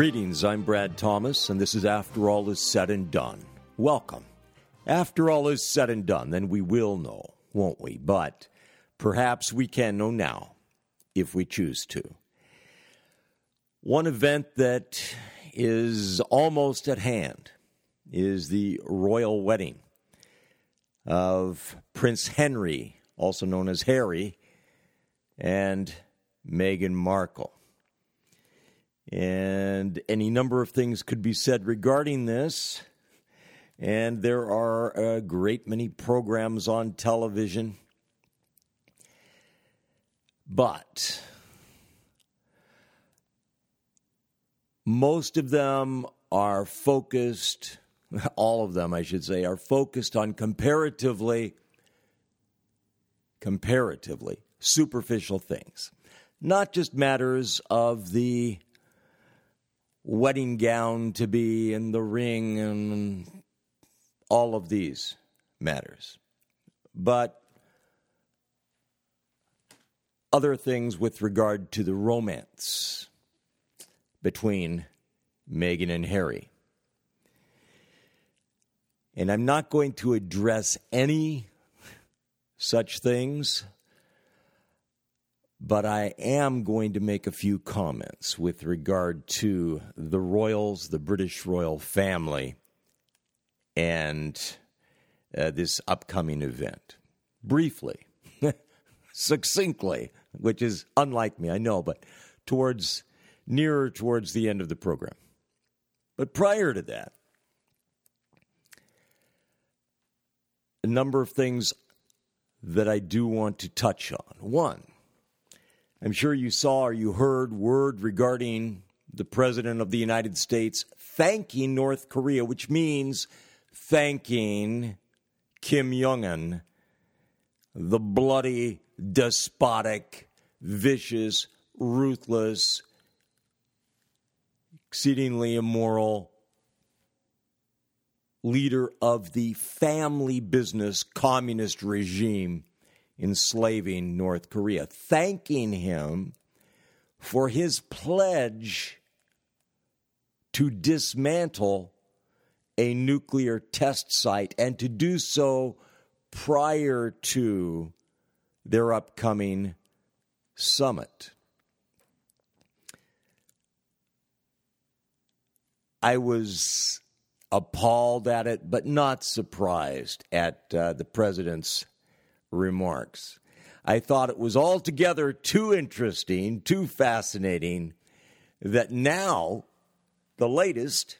Greetings, I'm Brad Thomas, and this is After All Is Said and Done. Welcome. After all is said and done, then we will know, won't we? But perhaps we can know now if we choose to. One event that is almost at hand is the royal wedding of Prince Henry, also known as Harry, and Meghan Markle. And any number of things could be said regarding this. And there are a great many programs on television. But most of them are focused, all of them, I should say, are focused on comparatively, comparatively superficial things. Not just matters of the wedding gown to be and the ring and all of these matters. But other things with regard to the romance between Meghan and Harry. And I'm not going to address any such things but I am going to make a few comments with regard to the royals, the British royal family, and uh, this upcoming event. Briefly, succinctly, which is unlike me, I know, but towards nearer towards the end of the program. But prior to that, a number of things that I do want to touch on. One, I'm sure you saw or you heard word regarding the President of the United States thanking North Korea, which means thanking Kim Jong un, the bloody, despotic, vicious, ruthless, exceedingly immoral leader of the family business communist regime enslaving North Korea, thanking him for his pledge to dismantle a nuclear test site and to do so prior to their upcoming summit. I was appalled at it, but not surprised at uh, the president's remarks. I thought it was altogether too interesting, too fascinating, that now, the latest,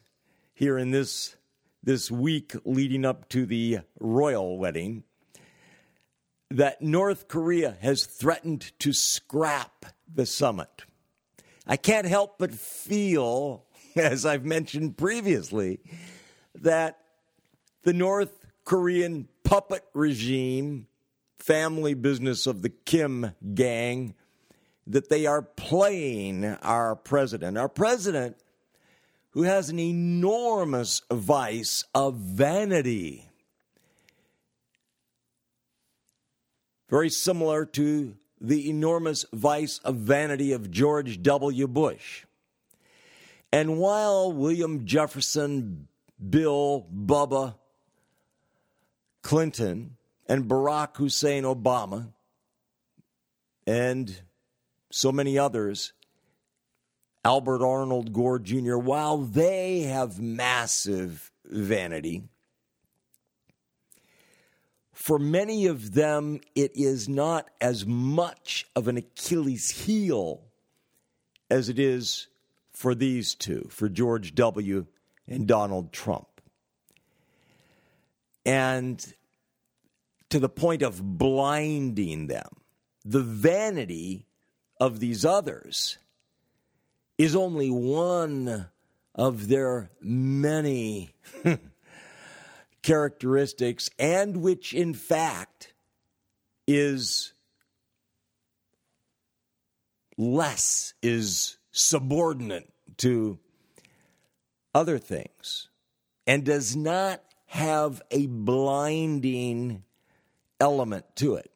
here in this, this week leading up to the royal wedding, that North Korea has threatened to scrap the summit. I can't help but feel, as I've mentioned previously, that the North Korean puppet regime family business of the Kim gang that they are playing our president. Our president, who has an enormous vice of vanity, very similar to the enormous vice of vanity of George W. Bush. And while William Jefferson, Bill, Bubba, Clinton, and Barack Hussein Obama and so many others, Albert Arnold Gore Jr., while they have massive vanity, for many of them, it is not as much of an Achilles heel as it is for these two, for George W. and Donald Trump. And to the point of blinding them. The vanity of these others is only one of their many characteristics, and which, in fact, is less, is subordinate to other things, and does not have a blinding element to it.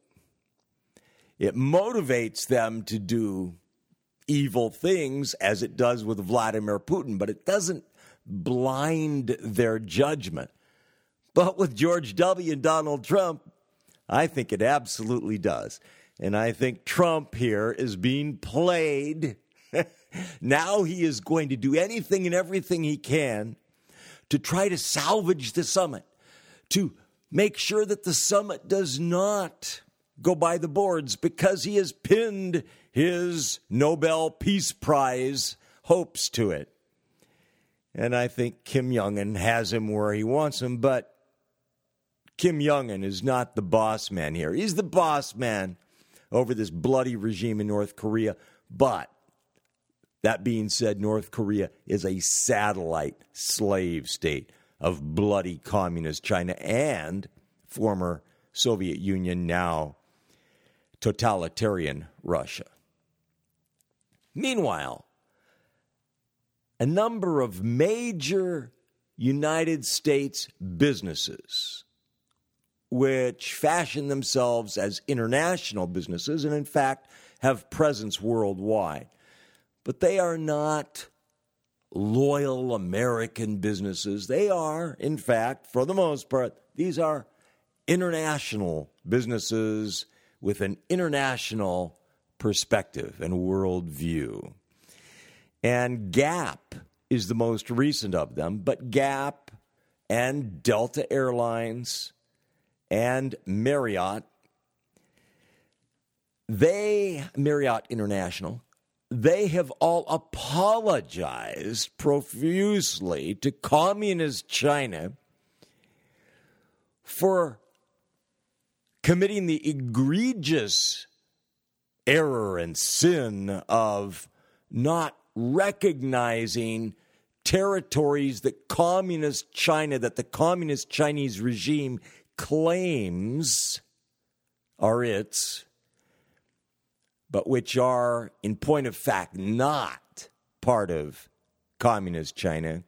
It motivates them to do evil things as it does with Vladimir Putin, but it doesn't blind their judgment. But with George W. and Donald Trump, I think it absolutely does. And I think Trump here is being played. now he is going to do anything and everything he can to try to salvage the summit, to make sure that the summit does not go by the boards because he has pinned his Nobel Peace Prize hopes to it. And I think Kim Jong un has him where he wants him, but Kim Jong un is not the boss man here. He's the boss man over this bloody regime in North Korea. But that being said, North Korea is a satellite slave state of bloody communist China and former Soviet Union, now totalitarian Russia. Meanwhile, a number of major United States businesses, which fashion themselves as international businesses and, in fact, have presence worldwide, but they are not loyal American businesses. They are, in fact, for the most part, these are international businesses with an international perspective and worldview. And Gap is the most recent of them, but Gap and Delta Airlines and Marriott, they, Marriott International, they have all apologized profusely to communist China for committing the egregious error and sin of not recognizing territories that communist China, that the communist Chinese regime claims are its, but which are, in point of fact, not part of communist China.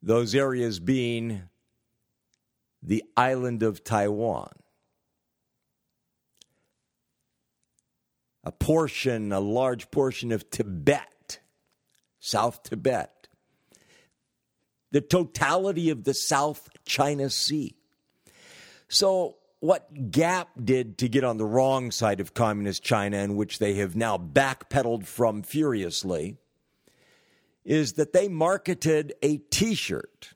Those areas being the island of Taiwan, a portion, a large portion of Tibet, South Tibet, the totality of the South China Sea. So, what Gap did to get on the wrong side of communist China, in which they have now backpedaled from furiously, is that they marketed a t shirt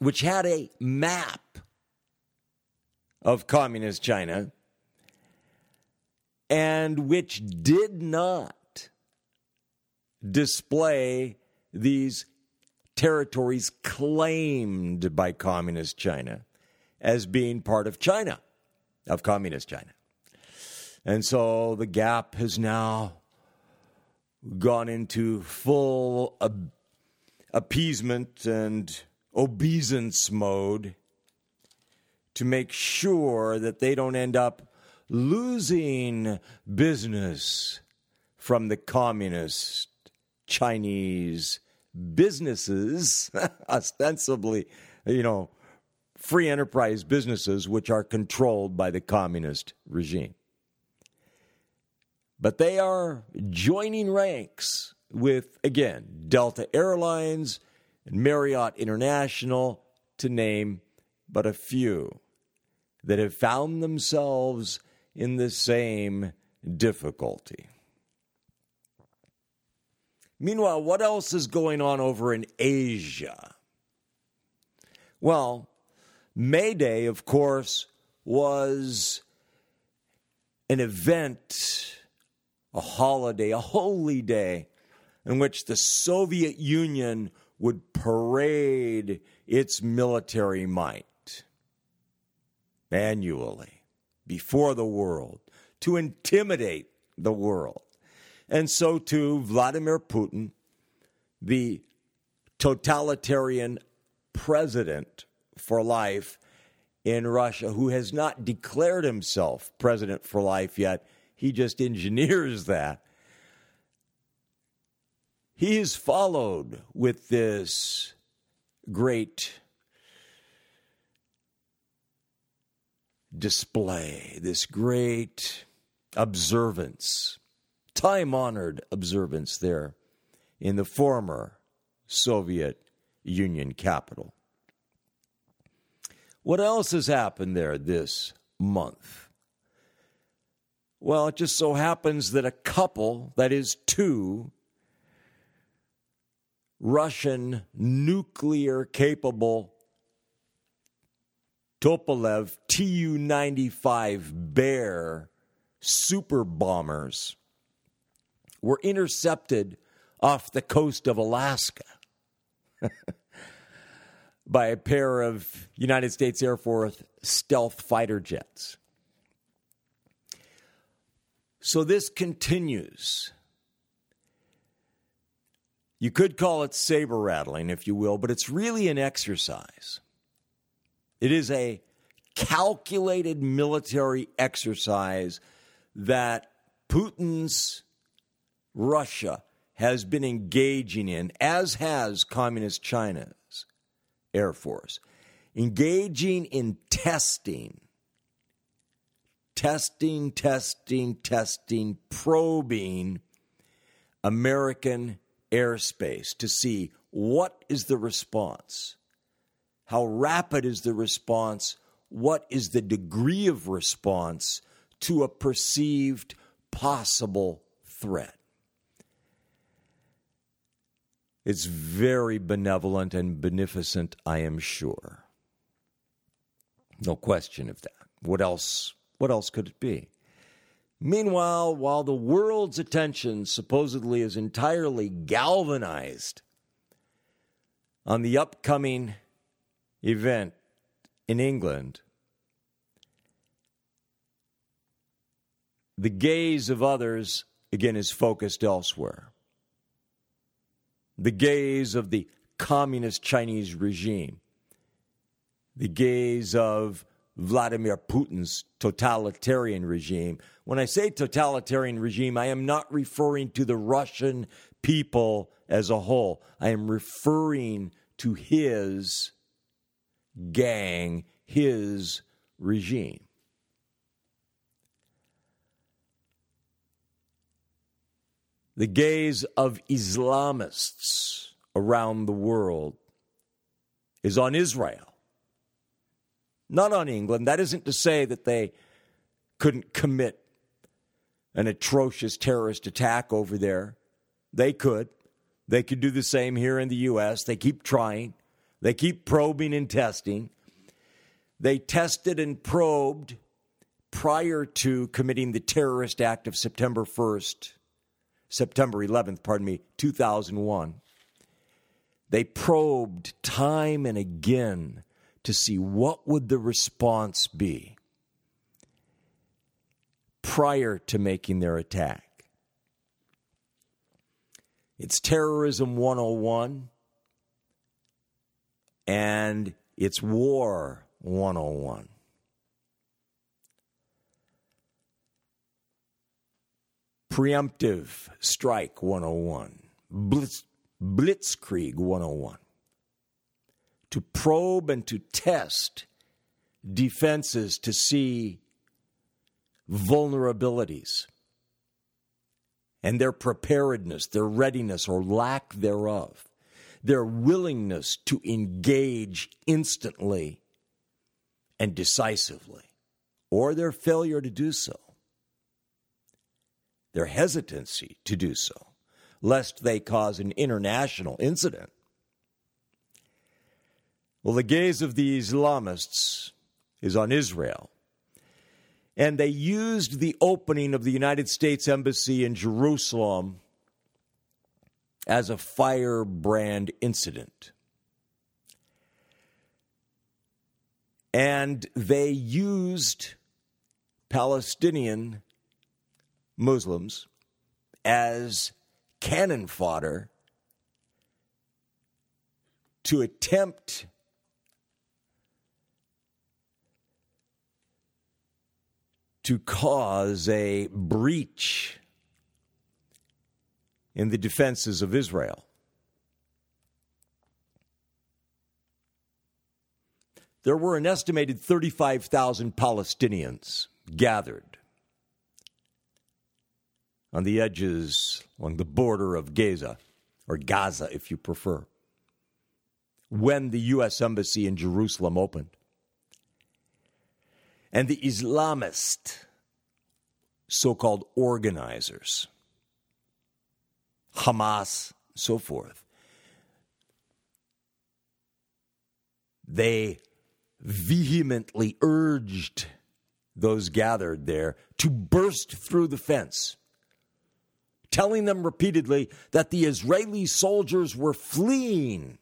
which had a map of communist China and which did not display these territories claimed by communist China as being part of China, of communist China. And so the gap has now gone into full appeasement and obeisance mode to make sure that they don't end up losing business from the communist Chinese businesses, ostensibly, you know, free enterprise businesses which are controlled by the communist regime. But they are joining ranks with, again, Delta Airlines and Marriott International, to name but a few, that have found themselves in the same difficulty. Meanwhile, what else is going on over in Asia? Well, May Day, of course, was an event, a holiday, a holy day in which the Soviet Union would parade its military might annually before the world to intimidate the world. And so, too, Vladimir Putin, the totalitarian president for life in Russia, who has not declared himself president for life yet, he just engineers that he is followed with this great display, this great observance, time honored observance there in the former Soviet Union capital. What else has happened there this month? Well, it just so happens that a couple, that is two, Russian nuclear capable Tupolev Tu 95 Bear super bombers were intercepted off the coast of Alaska by a pair of United States Air Force stealth fighter jets. So this continues. You could call it saber rattling, if you will, but it's really an exercise. It is a calculated military exercise that Putin's Russia has been engaging in, as has Communist China's Air Force, engaging in testing, testing, testing, testing, probing American airspace to see what is the response. How rapid is the response? What is the degree of response to a perceived possible threat? It's very benevolent and beneficent, I am sure. No question of that. What else what else could it be? Meanwhile, while the world's attention supposedly is entirely galvanized on the upcoming event in England, the gaze of others, again, is focused elsewhere the gaze of the communist Chinese regime, the gaze of Vladimir Putin's totalitarian regime. When I say totalitarian regime, I am not referring to the Russian people as a whole. I am referring to his gang, his regime. The gaze of Islamists around the world is on Israel, not on England. That isn't to say that they couldn't commit an atrocious terrorist attack over there. They could. They could do the same here in the U.S. They keep trying, they keep probing and testing. They tested and probed prior to committing the terrorist act of September 1st, September 11th, pardon me, 2001. They probed time and again to see what would the response be prior to making their attack. It's terrorism 101 and it's war 101. Preemptive Strike 101, Blitz, Blitzkrieg 101. To probe and to test defenses to see vulnerabilities and their preparedness, their readiness or lack thereof, their willingness to engage instantly and decisively, or their failure to do so their hesitancy to do so, lest they cause an international incident. Well, the gaze of the Islamists is on Israel. And they used the opening of the United States Embassy in Jerusalem as a firebrand incident. And they used Palestinian Muslims as cannon fodder to attempt to cause a breach in the defenses of Israel. There were an estimated 35,000 Palestinians gathered on the edges along the border of Gaza, or Gaza if you prefer, when the U.S. Embassy in Jerusalem opened. And the Islamist so called organizers, Hamas, so forth, they vehemently urged those gathered there to burst through the fence, telling them repeatedly that the Israeli soldiers were fleeing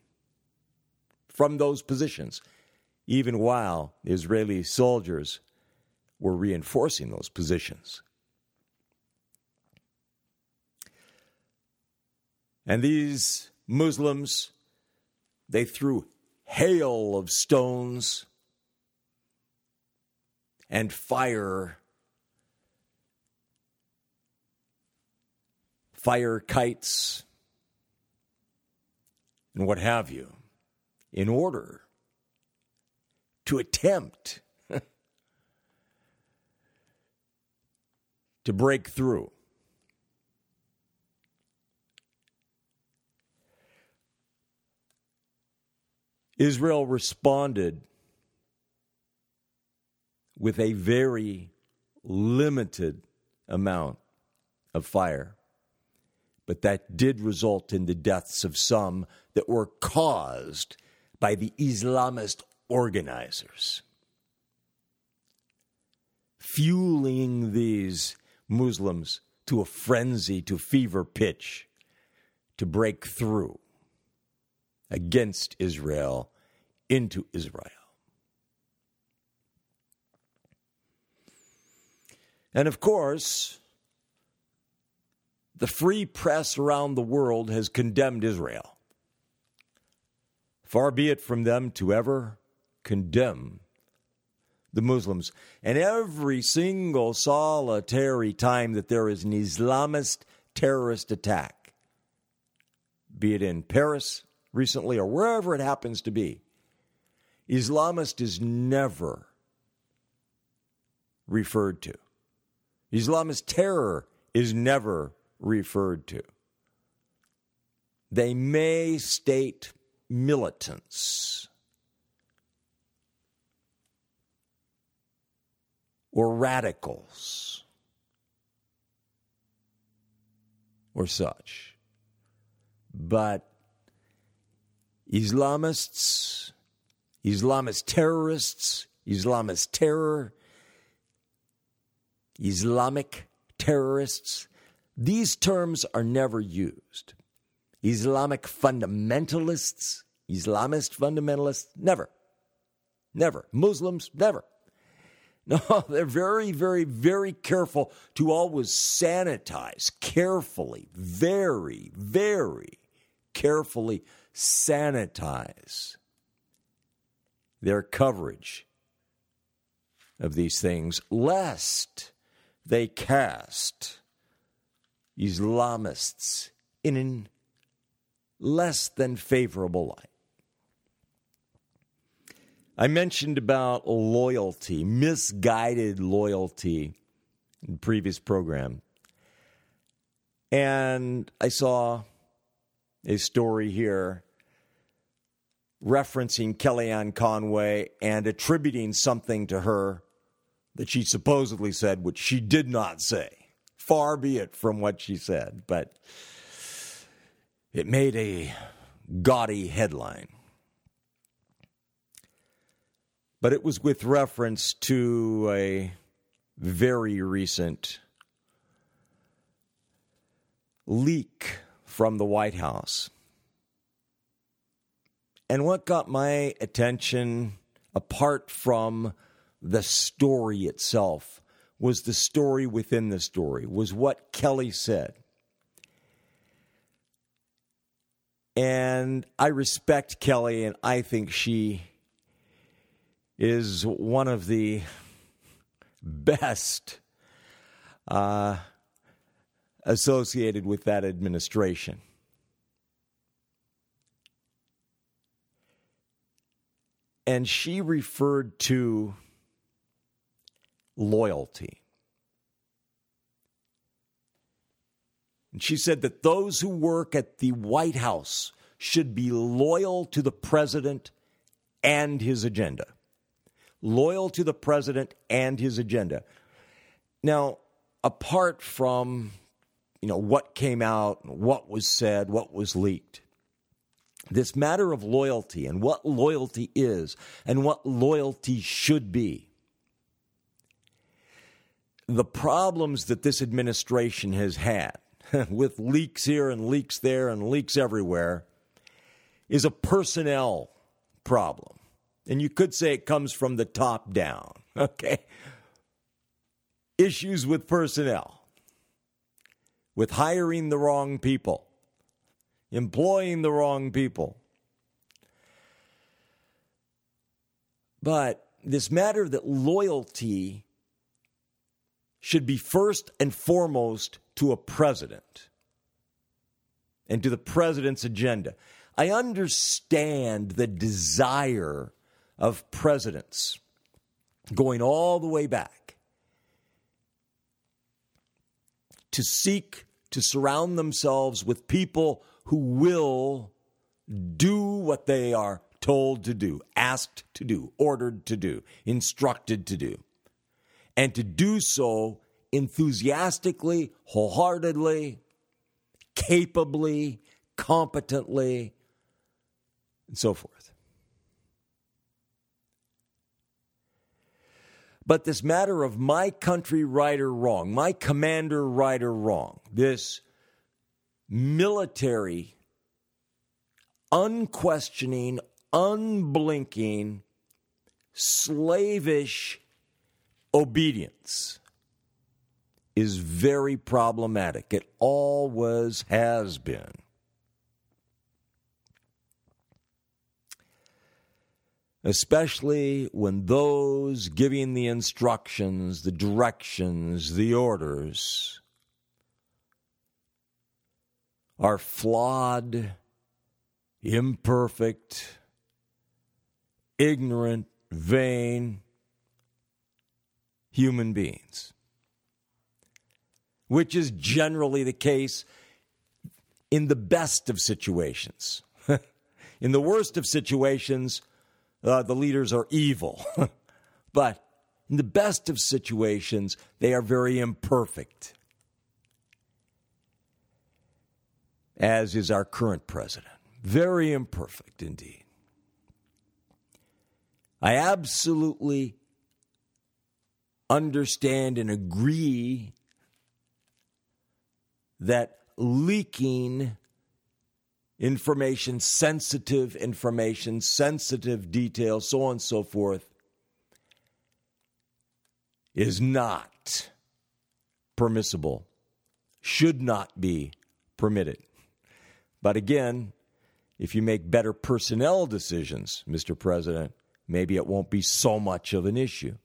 from those positions, even while the Israeli soldiers were reinforcing those positions. And these Muslims, they threw hail of stones and fire, fire kites, and what have you, in order to attempt to break through. Israel responded with a very limited amount of fire. But that did result in the deaths of some that were caused by the Islamist organizers, fueling these Muslims to a frenzy, to fever pitch, to break through against Israel into Israel. And of course, the free press around the world has condemned Israel. Far be it from them to ever condemn the Muslims. And every single solitary time that there is an Islamist terrorist attack, be it in Paris, recently or wherever it happens to be, Islamist is never referred to. Islamist terror is never referred to. They may state militants or radicals or such. But Islamists, Islamist terrorists, Islamist terror, Islamic terrorists, these terms are never used. Islamic fundamentalists, Islamist fundamentalists, never. Never. Muslims, never. No, they're very, very, very careful to always sanitize carefully, very, very carefully sanitize their coverage of these things, lest they cast Islamists in a less than favorable light. I mentioned about loyalty, misguided loyalty in previous program. And I saw a story here referencing Kellyanne Conway and attributing something to her that she supposedly said, which she did not say. Far be it from what she said, but it made a gaudy headline. But it was with reference to a very recent leak from the White House and what got my attention, apart from the story itself, was the story within the story, was what Kelly said. And I respect Kelly, and I think she is one of the best uh, associated with that administration. And she referred to loyalty. And She said that those who work at the White House should be loyal to the president and his agenda. Loyal to the president and his agenda. Now, apart from you know what came out, what was said, what was leaked, this matter of loyalty and what loyalty is and what loyalty should be. The problems that this administration has had with leaks here and leaks there and leaks everywhere is a personnel problem. And you could say it comes from the top down, okay? Issues with personnel, with hiring the wrong people, employing the wrong people. But this matter that loyalty should be first and foremost to a president and to the president's agenda. I understand the desire of presidents going all the way back to seek to surround themselves with people who will do what they are told to do, asked to do, ordered to do, instructed to do, and to do so enthusiastically, wholeheartedly, capably, competently, and so forth. But this matter of my country right or wrong, my commander right or wrong, this military, unquestioning, unblinking, slavish obedience is very problematic. It always has been. Especially when those giving the instructions, the directions, the orders are flawed, imperfect, ignorant, vain human beings which is generally the case in the best of situations. in the worst of situations, uh, the leaders are evil. but in the best of situations, they are very imperfect, as is our current president. Very imperfect indeed. I absolutely understand and agree that leaking information, sensitive information, sensitive details, so on and so forth, is not permissible, should not be permitted. But again, if you make better personnel decisions, Mr. President, maybe it won't be so much of an issue.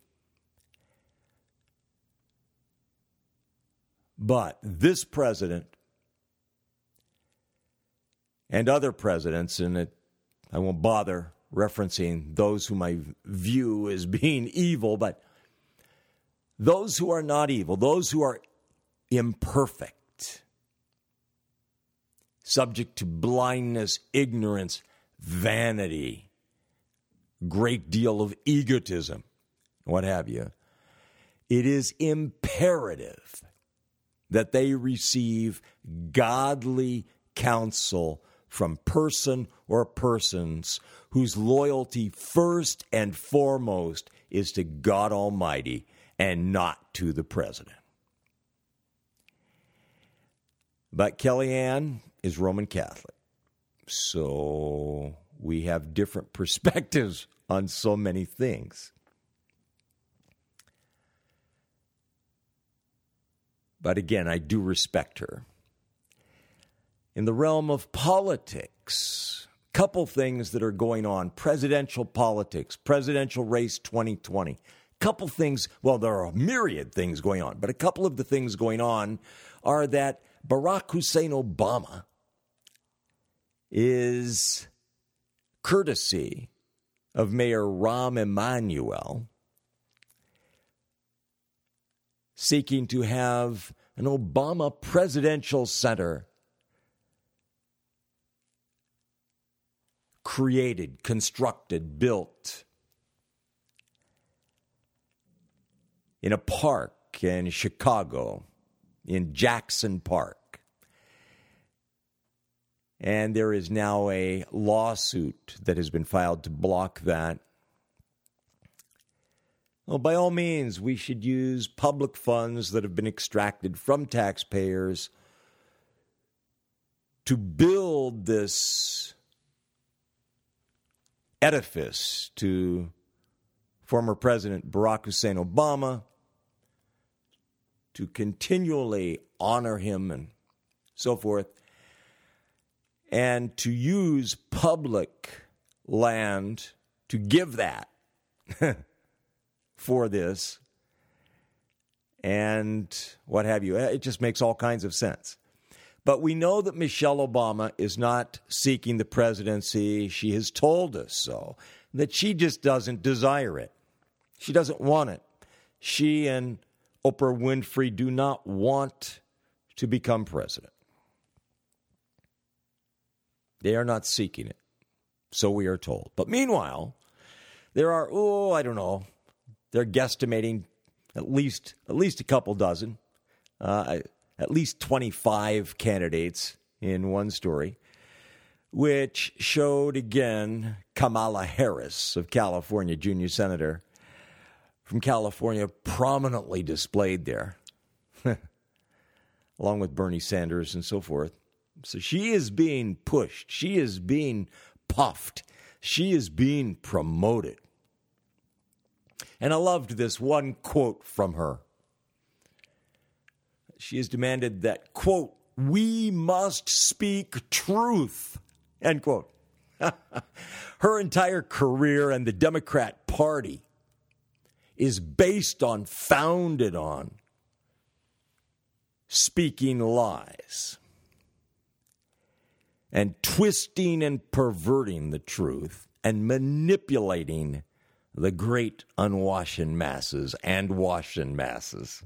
But this president and other presidents, and it, I won't bother referencing those whom I view as being evil, but those who are not evil, those who are imperfect, subject to blindness, ignorance, vanity, great deal of egotism, what have you. It is imperative that they receive godly counsel from person or persons whose loyalty first and foremost is to God Almighty and not to the president. But Kellyanne is Roman Catholic. So we have different perspectives on so many things. But again, I do respect her. In the realm of politics, couple things that are going on presidential politics, presidential race 2020. Couple things, well, there are a myriad things going on, but a couple of the things going on are that Barack Hussein Obama is courtesy of Mayor Rahm Emanuel seeking to have an Obama presidential center created, constructed, built in a park in Chicago, in Jackson Park. And there is now a lawsuit that has been filed to block that. Well, by all means, we should use public funds that have been extracted from taxpayers to build this edifice to former President Barack Hussein Obama to continually honor him and so forth, and to use public land to give that for this and what have you. It just makes all kinds of sense. But we know that Michelle Obama is not seeking the presidency. She has told us so, that she just doesn't desire it. She doesn't want it. She and Oprah Winfrey do not want to become president. They are not seeking it. So we are told. But meanwhile, there are, oh, I don't know, they're guesstimating at least at least a couple dozen. Uh, at least 25 candidates in one story, which showed again Kamala Harris of California, junior senator from California, prominently displayed there, along with Bernie Sanders and so forth. So she is being pushed, she is being puffed, she is being promoted. And I loved this one quote from her. She has demanded that, quote, we must speak truth, end quote. Her entire career and the Democrat Party is based on, founded on, speaking lies and twisting and perverting the truth and manipulating the great unwashen masses and washen masses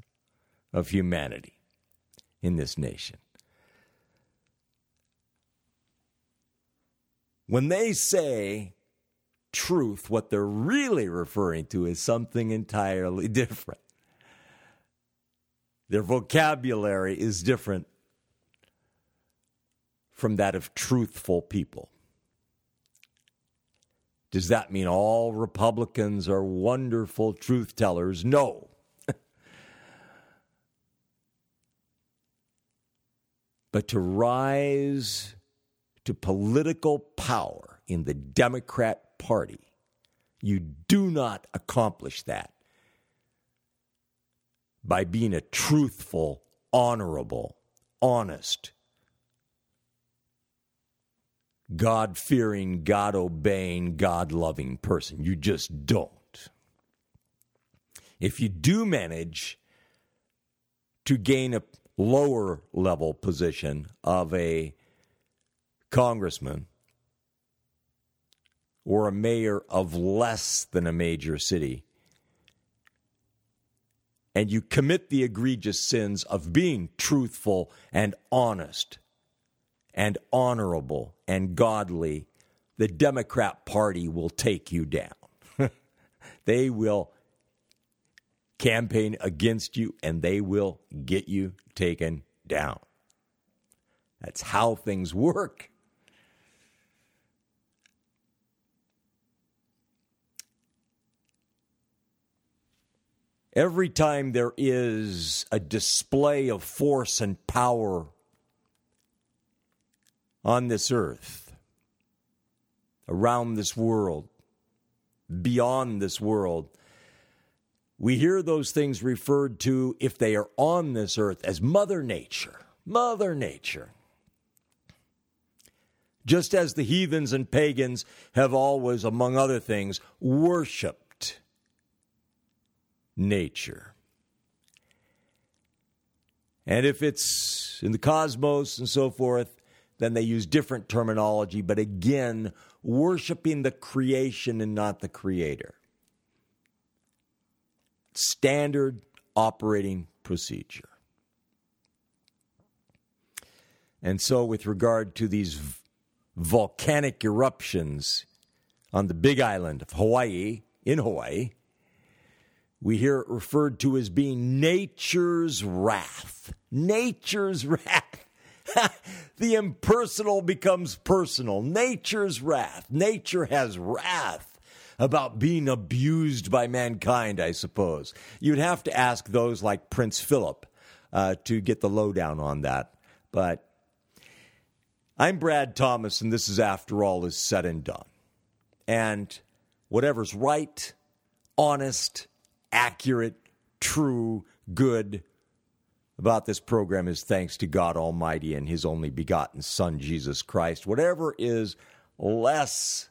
of humanity in this nation. When they say truth, what they're really referring to is something entirely different. Their vocabulary is different from that of truthful people. Does that mean all Republicans are wonderful truth tellers? No. but to rise to political power in the Democrat Party, you do not accomplish that by being a truthful, honorable, honest, God fearing, God obeying, God loving person. You just don't. If you do manage to gain a lower level position of a congressman or a mayor of less than a major city, and you commit the egregious sins of being truthful and honest and honorable and godly, the Democrat Party will take you down. they will campaign against you and they will get you taken down. That's how things work. Every time there is a display of force and power on this earth, around this world, beyond this world, we hear those things referred to, if they are on this earth, as Mother Nature. Mother Nature. Just as the heathens and pagans have always, among other things, worshiped nature. And if it's in the cosmos and so forth, then they use different terminology, but again, worshiping the creation and not the creator standard, operating procedure. And so, with regard to these volcanic eruptions on the big island of Hawaii, in Hawaii, we hear it referred to as being nature's wrath. Nature's wrath. the impersonal becomes personal. Nature's wrath. Nature has wrath about being abused by mankind, I suppose. You'd have to ask those like Prince Philip uh, to get the lowdown on that. But I'm Brad Thomas, and this is After All is Said and Done. And whatever's right, honest, accurate, true, good about this program is thanks to God Almighty and His only begotten Son, Jesus Christ. Whatever is less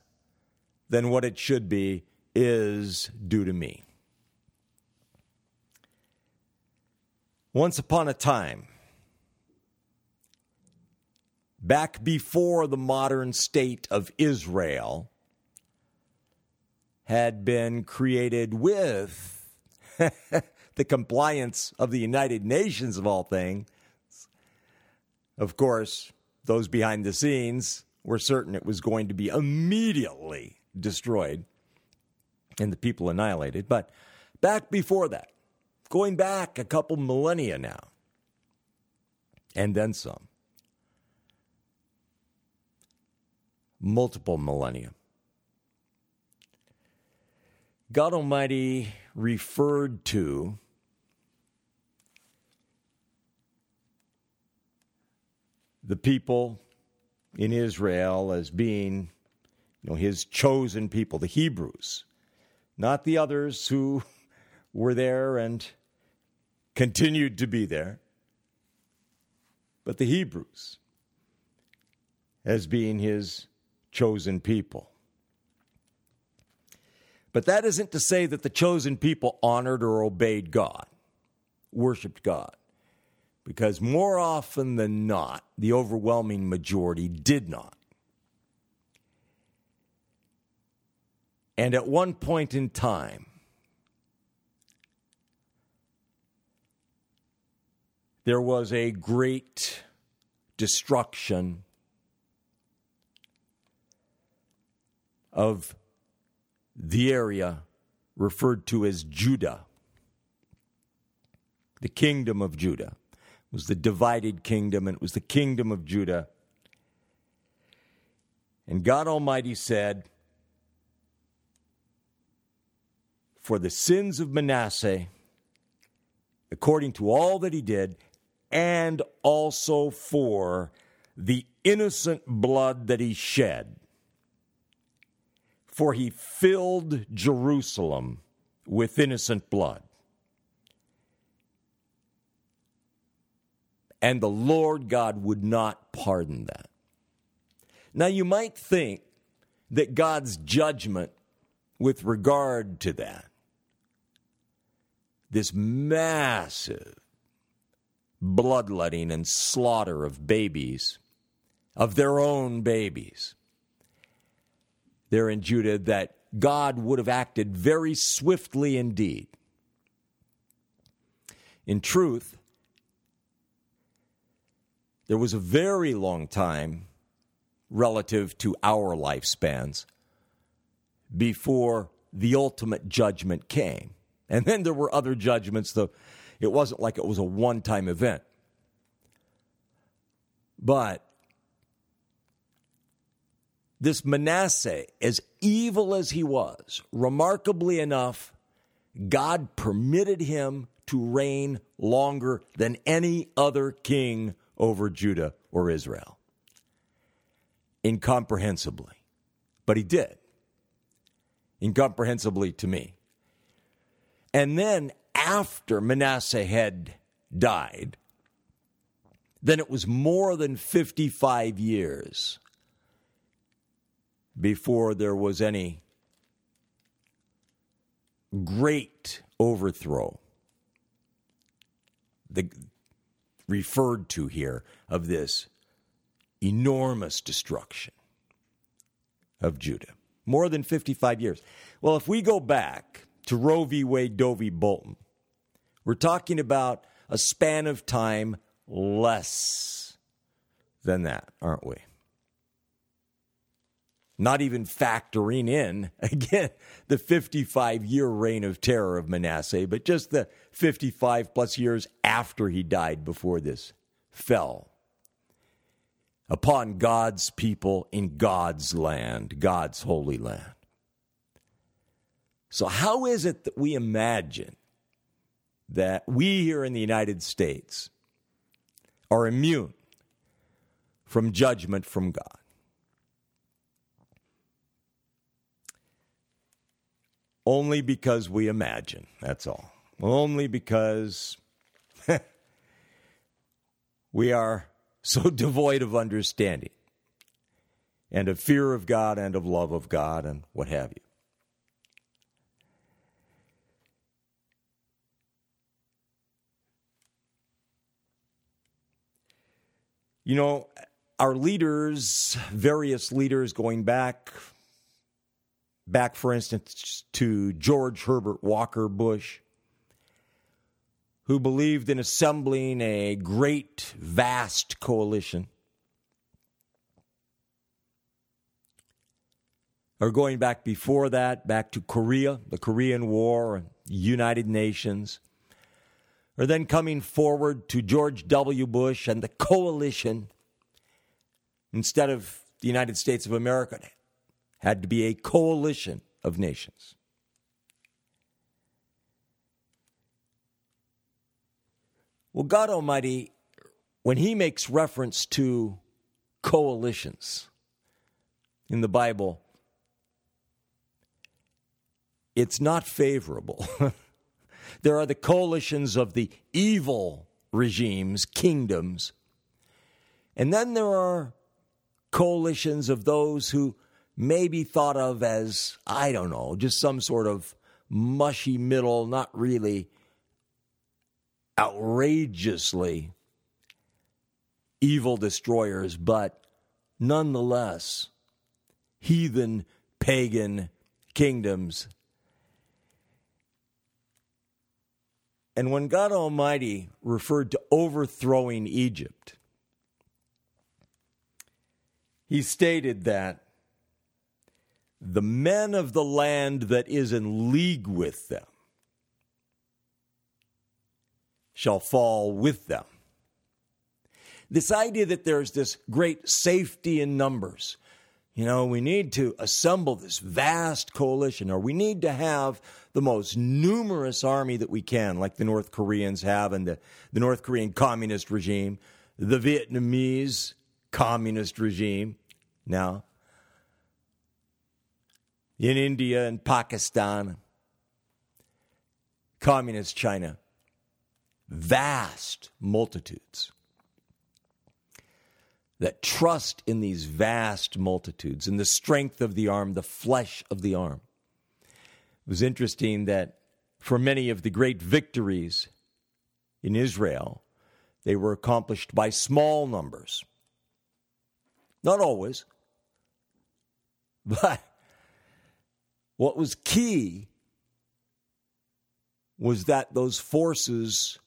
than what it should be is due to me. Once upon a time, back before the modern state of Israel had been created with the compliance of the United Nations, of all things. Of course, those behind the scenes were certain it was going to be immediately destroyed and the people annihilated. But back before that, going back a couple millennia now, and then some, multiple millennia, God Almighty referred to the people in Israel as being you know his chosen people the Hebrews not the others who were there and continued to be there but the Hebrews as being his chosen people. But that isn't to say that the chosen people honored or obeyed God, worshiped God, because more often than not, the overwhelming majority did not. And at one point in time, there was a great destruction of the area referred to as Judah. The kingdom of Judah was the divided kingdom, and it was the kingdom of Judah. And God Almighty said, For the sins of Manasseh, according to all that he did, and also for the innocent blood that he shed for he filled Jerusalem with innocent blood. And the Lord God would not pardon that. Now, you might think that God's judgment with regard to that, this massive bloodletting and slaughter of babies, of their own babies, there in Judah that God would have acted very swiftly indeed. In truth, there was a very long time relative to our lifespans before the ultimate judgment came. And then there were other judgments, though it wasn't like it was a one time event. But this Manasseh, as evil as he was, remarkably enough, God permitted him to reign longer than any other king over Judah or Israel. Incomprehensibly. But he did. Incomprehensibly to me. And then after Manasseh had died, then it was more than 55 years before there was any great overthrow the referred to here of this enormous destruction of Judah. More than 55 years. Well, if we go back to Roe v. Wade, Doe v. Bolton, We're talking about a span of time less than that, aren't we? Not even factoring in, again, the 55 year reign of terror of Manasseh, but just the 55 plus years after he died before this fell upon God's people in God's land, God's holy land. So, how is it that we imagine that we here in the United States are immune from judgment from God? Only because we imagine, that's all. Only because we are so devoid of understanding and of fear of God and of love of God and what have you. You know, our leaders, various leaders going back, back, for instance, to George Herbert Walker Bush, who believed in assembling a great, vast coalition. Or going back before that, back to Korea, the Korean War, and United Nations or then coming forward to George W. Bush and the coalition instead of the United States of America had to be a coalition of nations. Well, God Almighty, when He makes reference to coalitions in the Bible, it's not favorable. There are the coalitions of the evil regimes, kingdoms. And then there are coalitions of those who may be thought of as, I don't know, just some sort of mushy middle, not really outrageously evil destroyers, but nonetheless heathen, pagan kingdoms. And when God Almighty referred to overthrowing Egypt, he stated that the men of the land that is in league with them shall fall with them. This idea that there's this great safety in numbers. You know, we need to assemble this vast coalition, or we need to have the most numerous army that we can, like the North Koreans have and the, the North Korean communist regime, the Vietnamese communist regime now, in India and Pakistan, communist China, vast multitudes that trust in these vast multitudes, in the strength of the arm, the flesh of the arm. It was interesting that for many of the great victories in Israel, they were accomplished by small numbers. Not always, but what was key was that those forces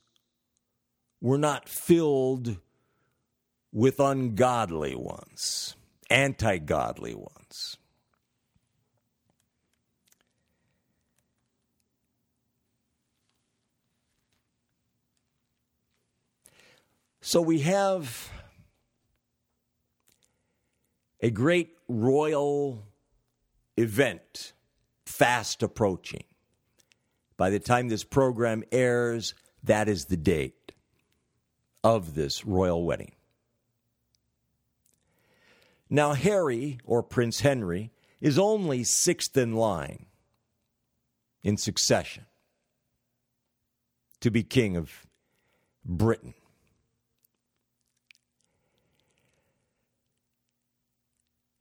were not filled with ungodly ones, anti godly ones. So we have a great royal event fast approaching. By the time this program airs, that is the date of this royal wedding. Now, Harry, or Prince Henry, is only sixth in line in succession to be king of Britain.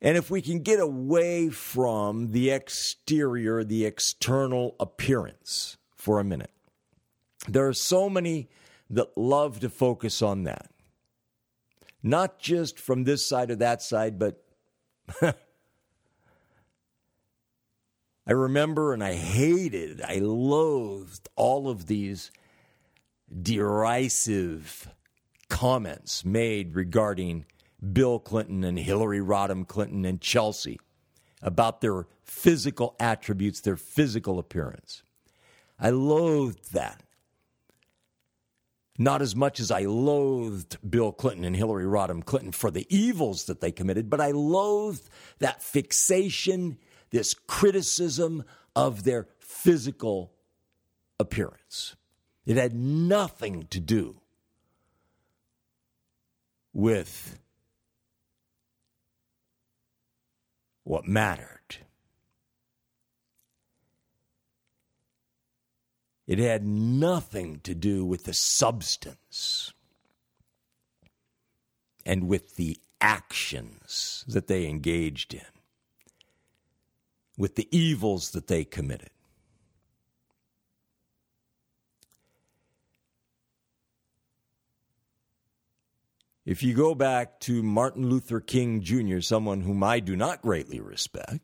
And if we can get away from the exterior, the external appearance for a minute, there are so many that love to focus on that. Not just from this side or that side, but I remember and I hated, I loathed all of these derisive comments made regarding Bill Clinton and Hillary Rodham Clinton and Chelsea about their physical attributes, their physical appearance. I loathed that. Not as much as I loathed Bill Clinton and Hillary Rodham Clinton for the evils that they committed, but I loathed that fixation, this criticism of their physical appearance. It had nothing to do with what mattered. It had nothing to do with the substance and with the actions that they engaged in, with the evils that they committed. If you go back to Martin Luther King Jr., someone whom I do not greatly respect,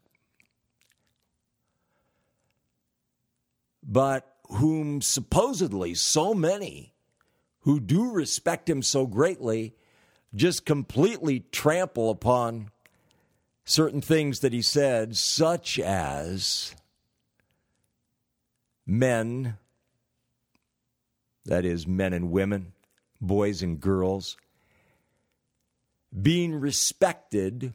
but whom supposedly so many who do respect him so greatly just completely trample upon certain things that he said, such as men, that is, men and women, boys and girls, being respected,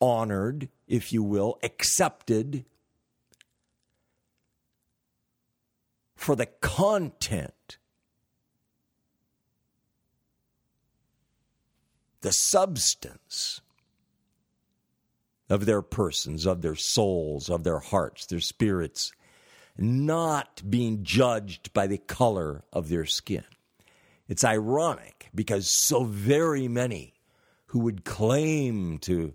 honored, if you will, accepted for the content, the substance of their persons, of their souls, of their hearts, their spirits, not being judged by the color of their skin. It's ironic because so very many who would claim to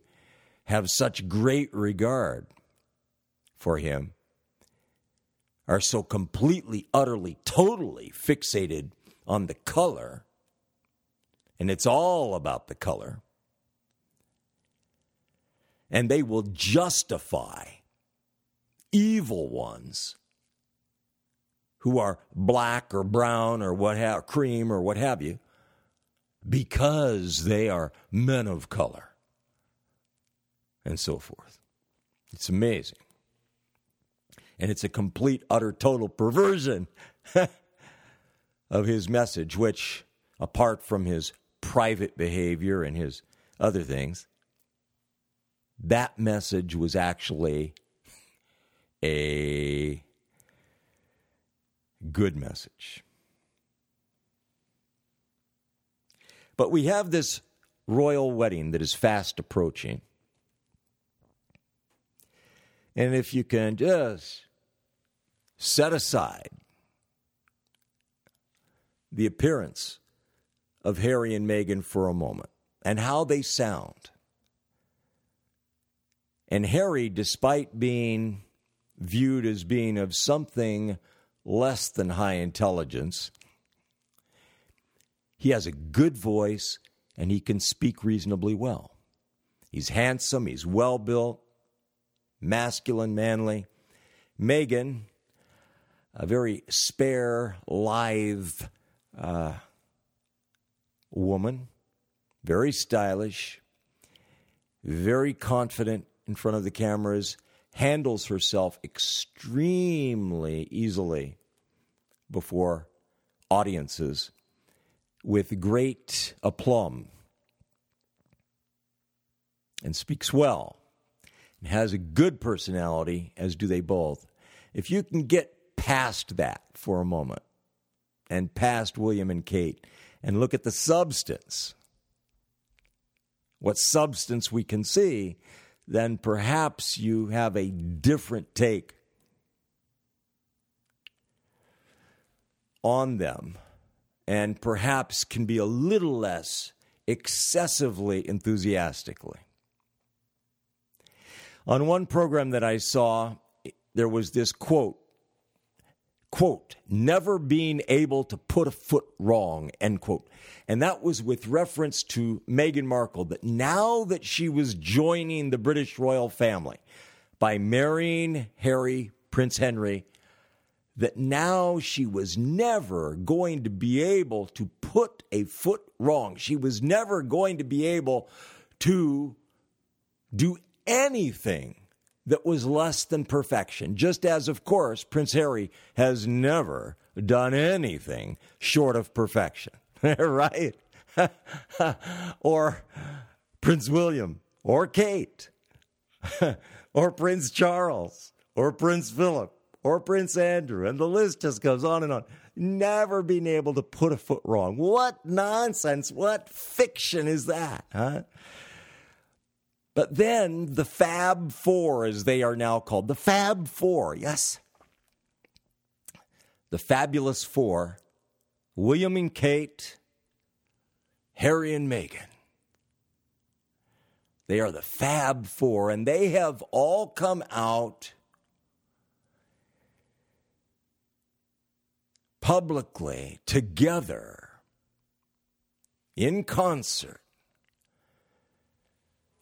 have such great regard for him are so completely, utterly, totally fixated on the color, and it's all about the color, and they will justify evil ones who are black or brown or what have cream or what have you because they are men of color and so forth. It's amazing and it's a complete, utter, total perversion of his message, which, apart from his private behavior and his other things, that message was actually a good message. But we have this royal wedding that is fast approaching. And if you can just set aside the appearance of Harry and Meghan for a moment and how they sound. And Harry, despite being viewed as being of something less than high intelligence, he has a good voice and he can speak reasonably well. He's handsome, he's well built, masculine, manly. Meghan, a very spare, lithe uh, woman, very stylish, very confident in front of the cameras, handles herself extremely easily before audiences with great aplomb and speaks well and has a good personality, as do they both. If you can get past that for a moment and past William and Kate and look at the substance, what substance we can see, then perhaps you have a different take on them and perhaps can be a little less excessively enthusiastically. On one program that I saw, there was this quote quote, never being able to put a foot wrong, end quote. And that was with reference to Meghan Markle, that now that she was joining the British royal family by marrying Harry, Prince Henry, that now she was never going to be able to put a foot wrong. She was never going to be able to do anything that was less than perfection. Just as, of course, Prince Harry has never done anything short of perfection, right? or Prince William, or Kate, or Prince Charles, or Prince Philip, or Prince Andrew, and the list just goes on and on. Never being able to put a foot wrong. What nonsense, what fiction is that, huh? But then the Fab Four, as they are now called, the Fab Four, yes, the fabulous four, William and Kate, Harry and Meghan. They are the Fab Four, and they have all come out publicly together in concert,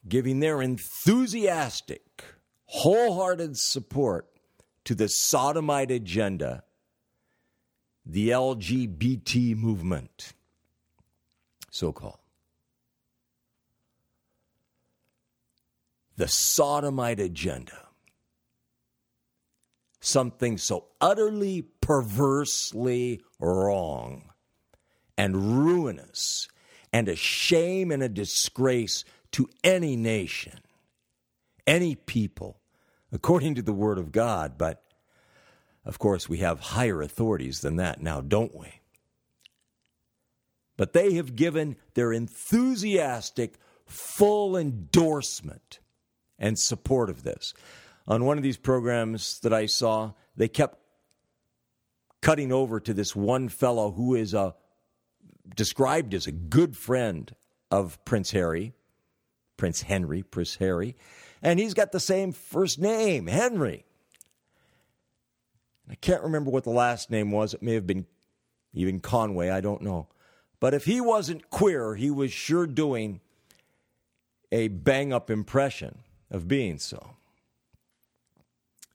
giving their enthusiastic, wholehearted support to the sodomite agenda the LGBT movement, so called. The sodomite agenda. Something so utterly perversely wrong and ruinous and a shame and a disgrace to any nation, any people, according to the Word of God, but of course, we have higher authorities than that now, don't we? But they have given their enthusiastic, full endorsement and support of this. On one of these programs that I saw, they kept cutting over to this one fellow who is a described as a good friend of Prince Harry, Prince Henry, Prince Harry, and he's got the same first name, Henry. I can't remember what the last name was. It may have been even Conway. I don't know. But if he wasn't queer, he was sure doing a bang up impression of being so.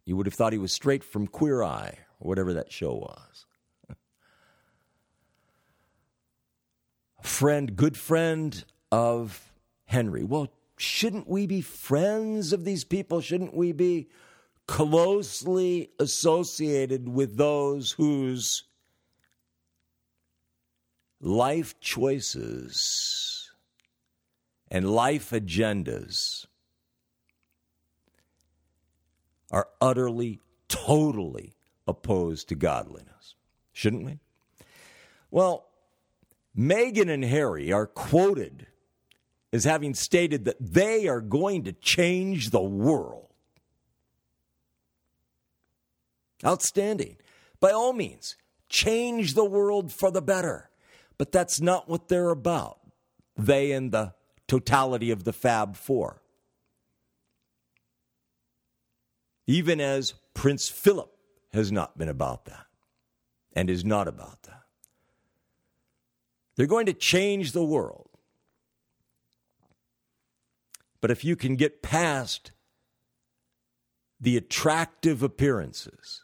You would have thought he was straight from Queer Eye, or whatever that show was. Friend, good friend of Henry. Well, shouldn't we be friends of these people? Shouldn't we be closely associated with those whose life choices and life agendas are utterly, totally opposed to godliness. Shouldn't we? Well, Meghan and Harry are quoted as having stated that they are going to change the world. Outstanding. By all means, change the world for the better. But that's not what they're about. They and the totality of the Fab Four. Even as Prince Philip has not been about that and is not about that. They're going to change the world. But if you can get past the attractive appearances,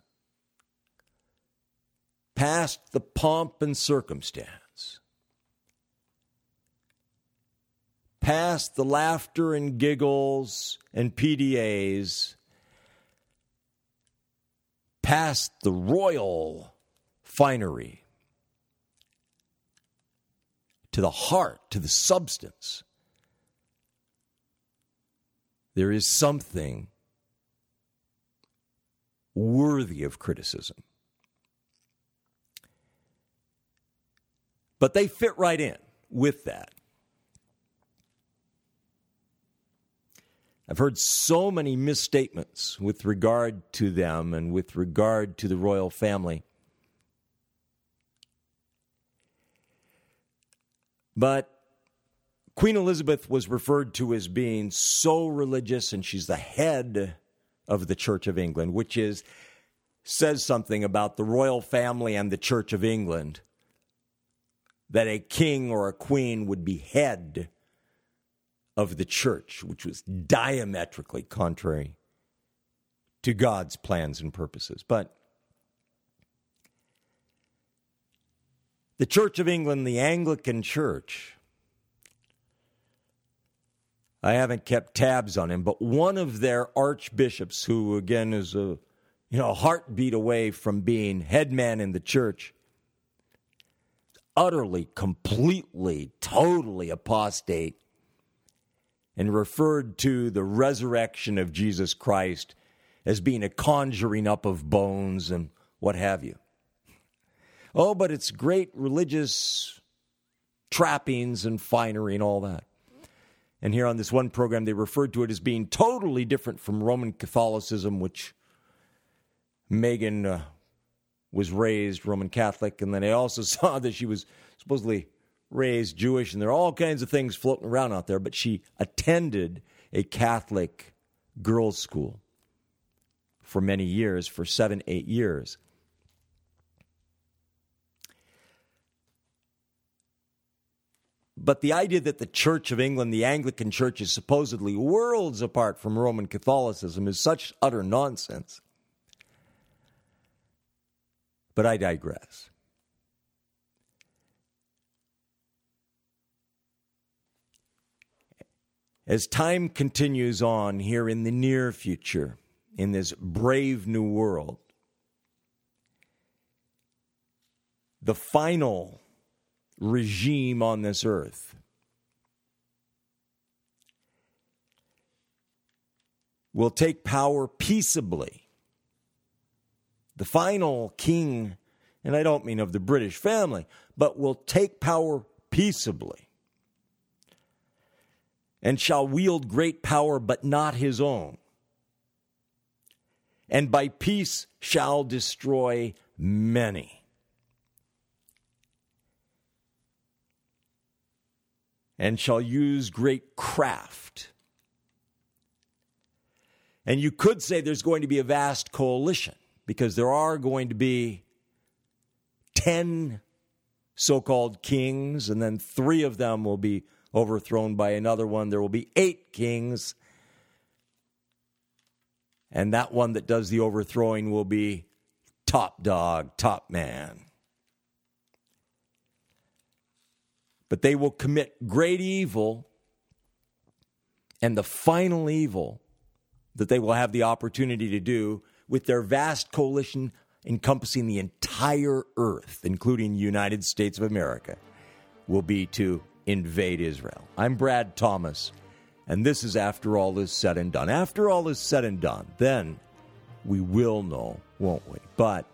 past the pomp and circumstance, past the laughter and giggles and PDAs, past the royal finery, to the heart, to the substance. There is something worthy of criticism. But they fit right in with that. I've heard so many misstatements with regard to them and with regard to the royal family. But Queen Elizabeth was referred to as being so religious, and she's the head of the Church of England, which is says something about the royal family and the Church of England that a king or a queen would be head of the church, which was diametrically contrary to God's plans and purposes. But the Church of England, the Anglican Church, I haven't kept tabs on him, but one of their archbishops, who again is a you know a heartbeat away from being headman in the church, utterly, completely, totally apostate, and referred to the resurrection of Jesus Christ as being a conjuring up of bones and what have you. Oh, but it's great religious trappings and finery and all that. And here on this one program, they referred to it as being totally different from Roman Catholicism, which Meghan uh, was raised Roman Catholic. And then they also saw that she was supposedly raised Jewish. And there are all kinds of things floating around out there. But she attended a Catholic girls' school for many years, for seven, eight years. But the idea that the Church of England, the Anglican Church, is supposedly worlds apart from Roman Catholicism is such utter nonsense. But I digress. As time continues on here in the near future, in this brave new world, the final regime on this earth. Will take power peaceably. The final king, and I don't mean of the British family, but will take power peaceably and shall wield great power, but not his own. And by peace shall destroy many. and shall use great craft. And you could say there's going to be a vast coalition because there are going to be 10 so called kings, and then three of them will be overthrown by another one. There will be eight kings, and that one that does the overthrowing will be top dog, top man. but they will commit great evil. And the final evil that they will have the opportunity to do with their vast coalition encompassing the entire earth, including the United States of America, will be to invade Israel. I'm Brad Thomas, and this is after all is said and done. After all is said and done, then we will know, won't we? But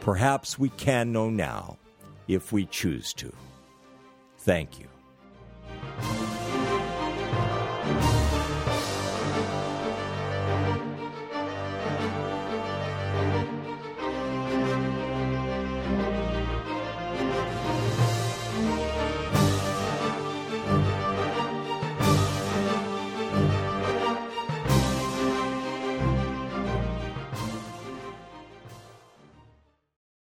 perhaps we can know now if we choose to. Thank you.